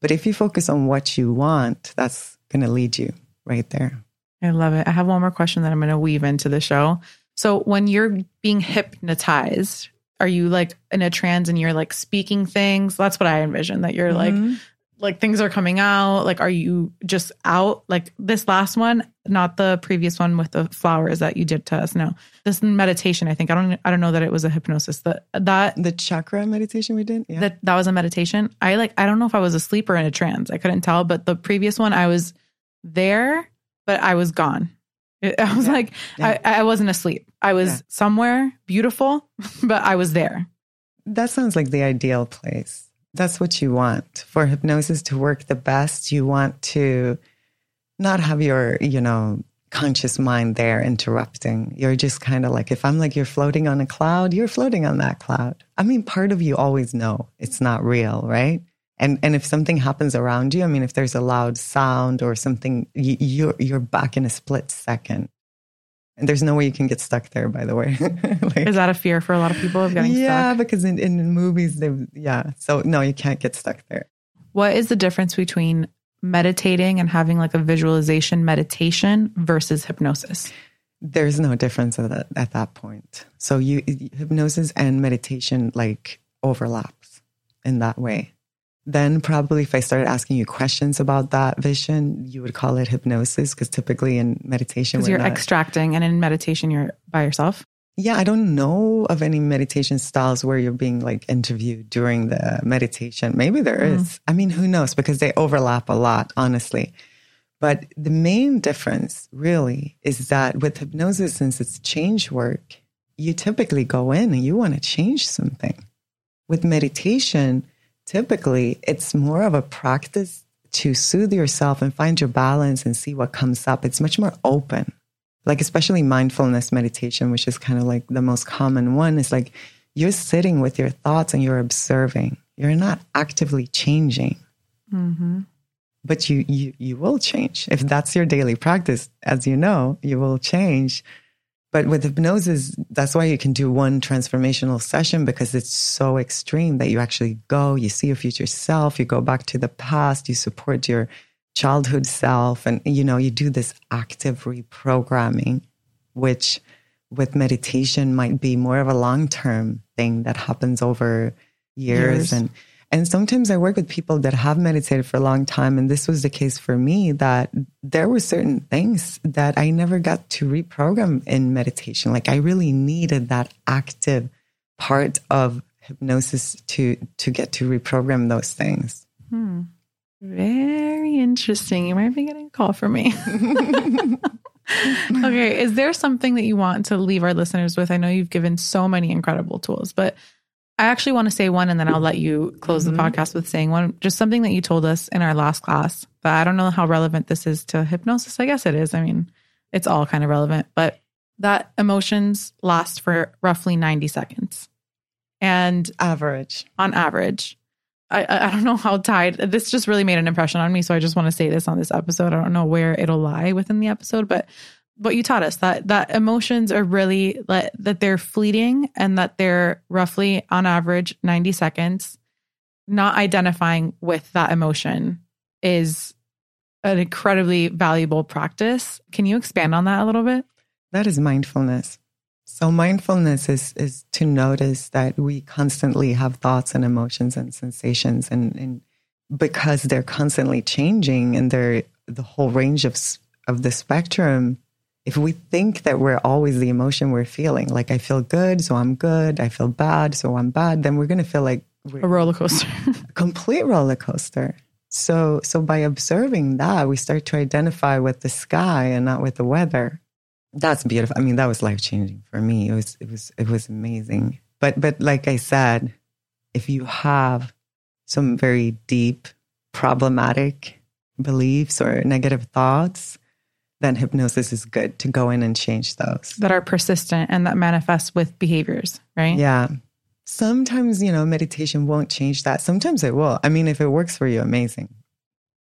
But if you focus on what you want, that's going to lead you right there. I love it. I have one more question that I'm going to weave into the show. So, when you're being hypnotized, are you like in a trance and you're like speaking things? That's what I envision that you're mm-hmm. like, like things are coming out. Like, are you just out? Like this last one, not the previous one with the flowers that you did to us. No, this meditation. I think I don't. I don't know that it was a hypnosis. That that the chakra meditation we did. Yeah, that that was a meditation. I like. I don't know if I was asleep or in a trance. I couldn't tell. But the previous one, I was there, but I was gone. I was yeah. like, yeah. I, I wasn't asleep. I was yeah. somewhere beautiful, but I was there. That sounds like the ideal place. That's what you want for hypnosis to work the best. You want to not have your, you know, conscious mind there interrupting. You're just kind of like, if I'm like, you're floating on a cloud, you're floating on that cloud. I mean, part of you always know it's not real, right? And and if something happens around you, I mean, if there's a loud sound or something, you, you're you're back in a split second. And there's no way you can get stuck there, by the way. like, Is that a fear for a lot of people of getting stuck? yeah, stuck? because in, in movies, they, yeah. So no, you can't get stuck there. What is the difference between meditating and having like a visualization meditation versus hypnosis? There's no difference at that, at that point. So you hypnosis and meditation like overlaps in that way then probably if I started asking you questions about that vision, you would call it hypnosis because typically in meditation, because you're not, extracting, and in meditation, you're by yourself. Yeah, I don't know of any meditation styles where you're being like interviewed during the meditation. Maybe there mm. is. I mean, who knows? Because they overlap a lot, honestly. But the main difference really is that with hypnosis, since it's change work, you typically go in and you want to change something. With meditation, typically it's more of a practice to soothe yourself and find your balance and see what comes up. It's much more open. Like, especially mindfulness meditation, which is kind of like the most common one, is like you're sitting with your thoughts and you're observing. You're not actively changing. Mm-hmm. But you, you, you will change. If that's your daily practice, as you know, you will change but with hypnosis, that's why you can do one transformational session because it's so extreme that you actually go, you see your future self, you go back to the past, you support your childhood self, and you know, you do this active reprogramming, which with meditation might be more of a long term thing that happens over years. years. and and sometimes I work with people that have meditated for a long time. And this was the case for me that there were certain things that I never got to reprogram in meditation. Like I really needed that active part of hypnosis to, to get to reprogram those things. Hmm. Very interesting. You might be getting a call from me. okay. Is there something that you want to leave our listeners with? I know you've given so many incredible tools, but I actually want to say one and then I'll let you close mm-hmm. the podcast with saying one, just something that you told us in our last class. But I don't know how relevant this is to hypnosis. I guess it is. I mean, it's all kind of relevant, but that emotions last for roughly 90 seconds. And average. On average. I, I don't know how tied this just really made an impression on me. So I just want to say this on this episode. I don't know where it'll lie within the episode, but what you taught us that that emotions are really that that they're fleeting and that they're roughly on average 90 seconds not identifying with that emotion is an incredibly valuable practice. Can you expand on that a little bit? That is mindfulness. So mindfulness is is to notice that we constantly have thoughts and emotions and sensations and, and because they're constantly changing and they're the whole range of of the spectrum if we think that we're always the emotion we're feeling like i feel good so i'm good i feel bad so i'm bad then we're going to feel like a roller coaster. A complete roller coaster. So so by observing that we start to identify with the sky and not with the weather. That's beautiful. I mean that was life changing for me. It was it was it was amazing. But but like i said if you have some very deep, problematic beliefs or negative thoughts, then hypnosis is good to go in and change those. That are persistent and that manifest with behaviors, right? Yeah. Sometimes, you know, meditation won't change that. Sometimes it will. I mean, if it works for you, amazing.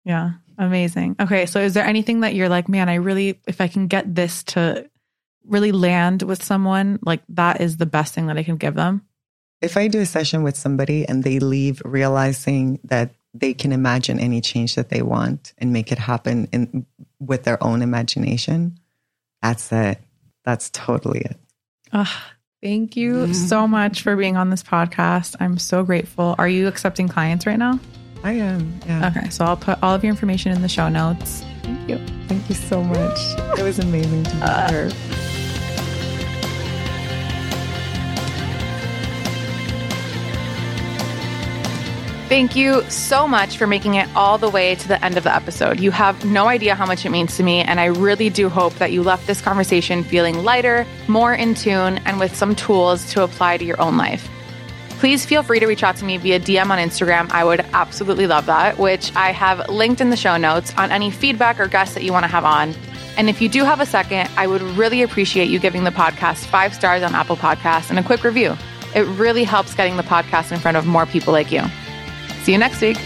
Yeah, amazing. Okay, so is there anything that you're like, man, I really, if I can get this to really land with someone, like that is the best thing that I can give them? If I do a session with somebody and they leave realizing that they can imagine any change that they want and make it happen in with their own imagination, that's it. That's totally it. Oh, thank you mm-hmm. so much for being on this podcast. I'm so grateful. Are you accepting clients right now? I am. Yeah. Okay, so I'll put all of your information in the show notes. Thank you. Thank you so much. It was amazing to be uh, here. Thank you so much for making it all the way to the end of the episode. You have no idea how much it means to me, and I really do hope that you left this conversation feeling lighter, more in tune, and with some tools to apply to your own life. Please feel free to reach out to me via DM on Instagram. I would absolutely love that, which I have linked in the show notes on any feedback or guests that you want to have on. And if you do have a second, I would really appreciate you giving the podcast five stars on Apple Podcasts and a quick review. It really helps getting the podcast in front of more people like you. See you next week.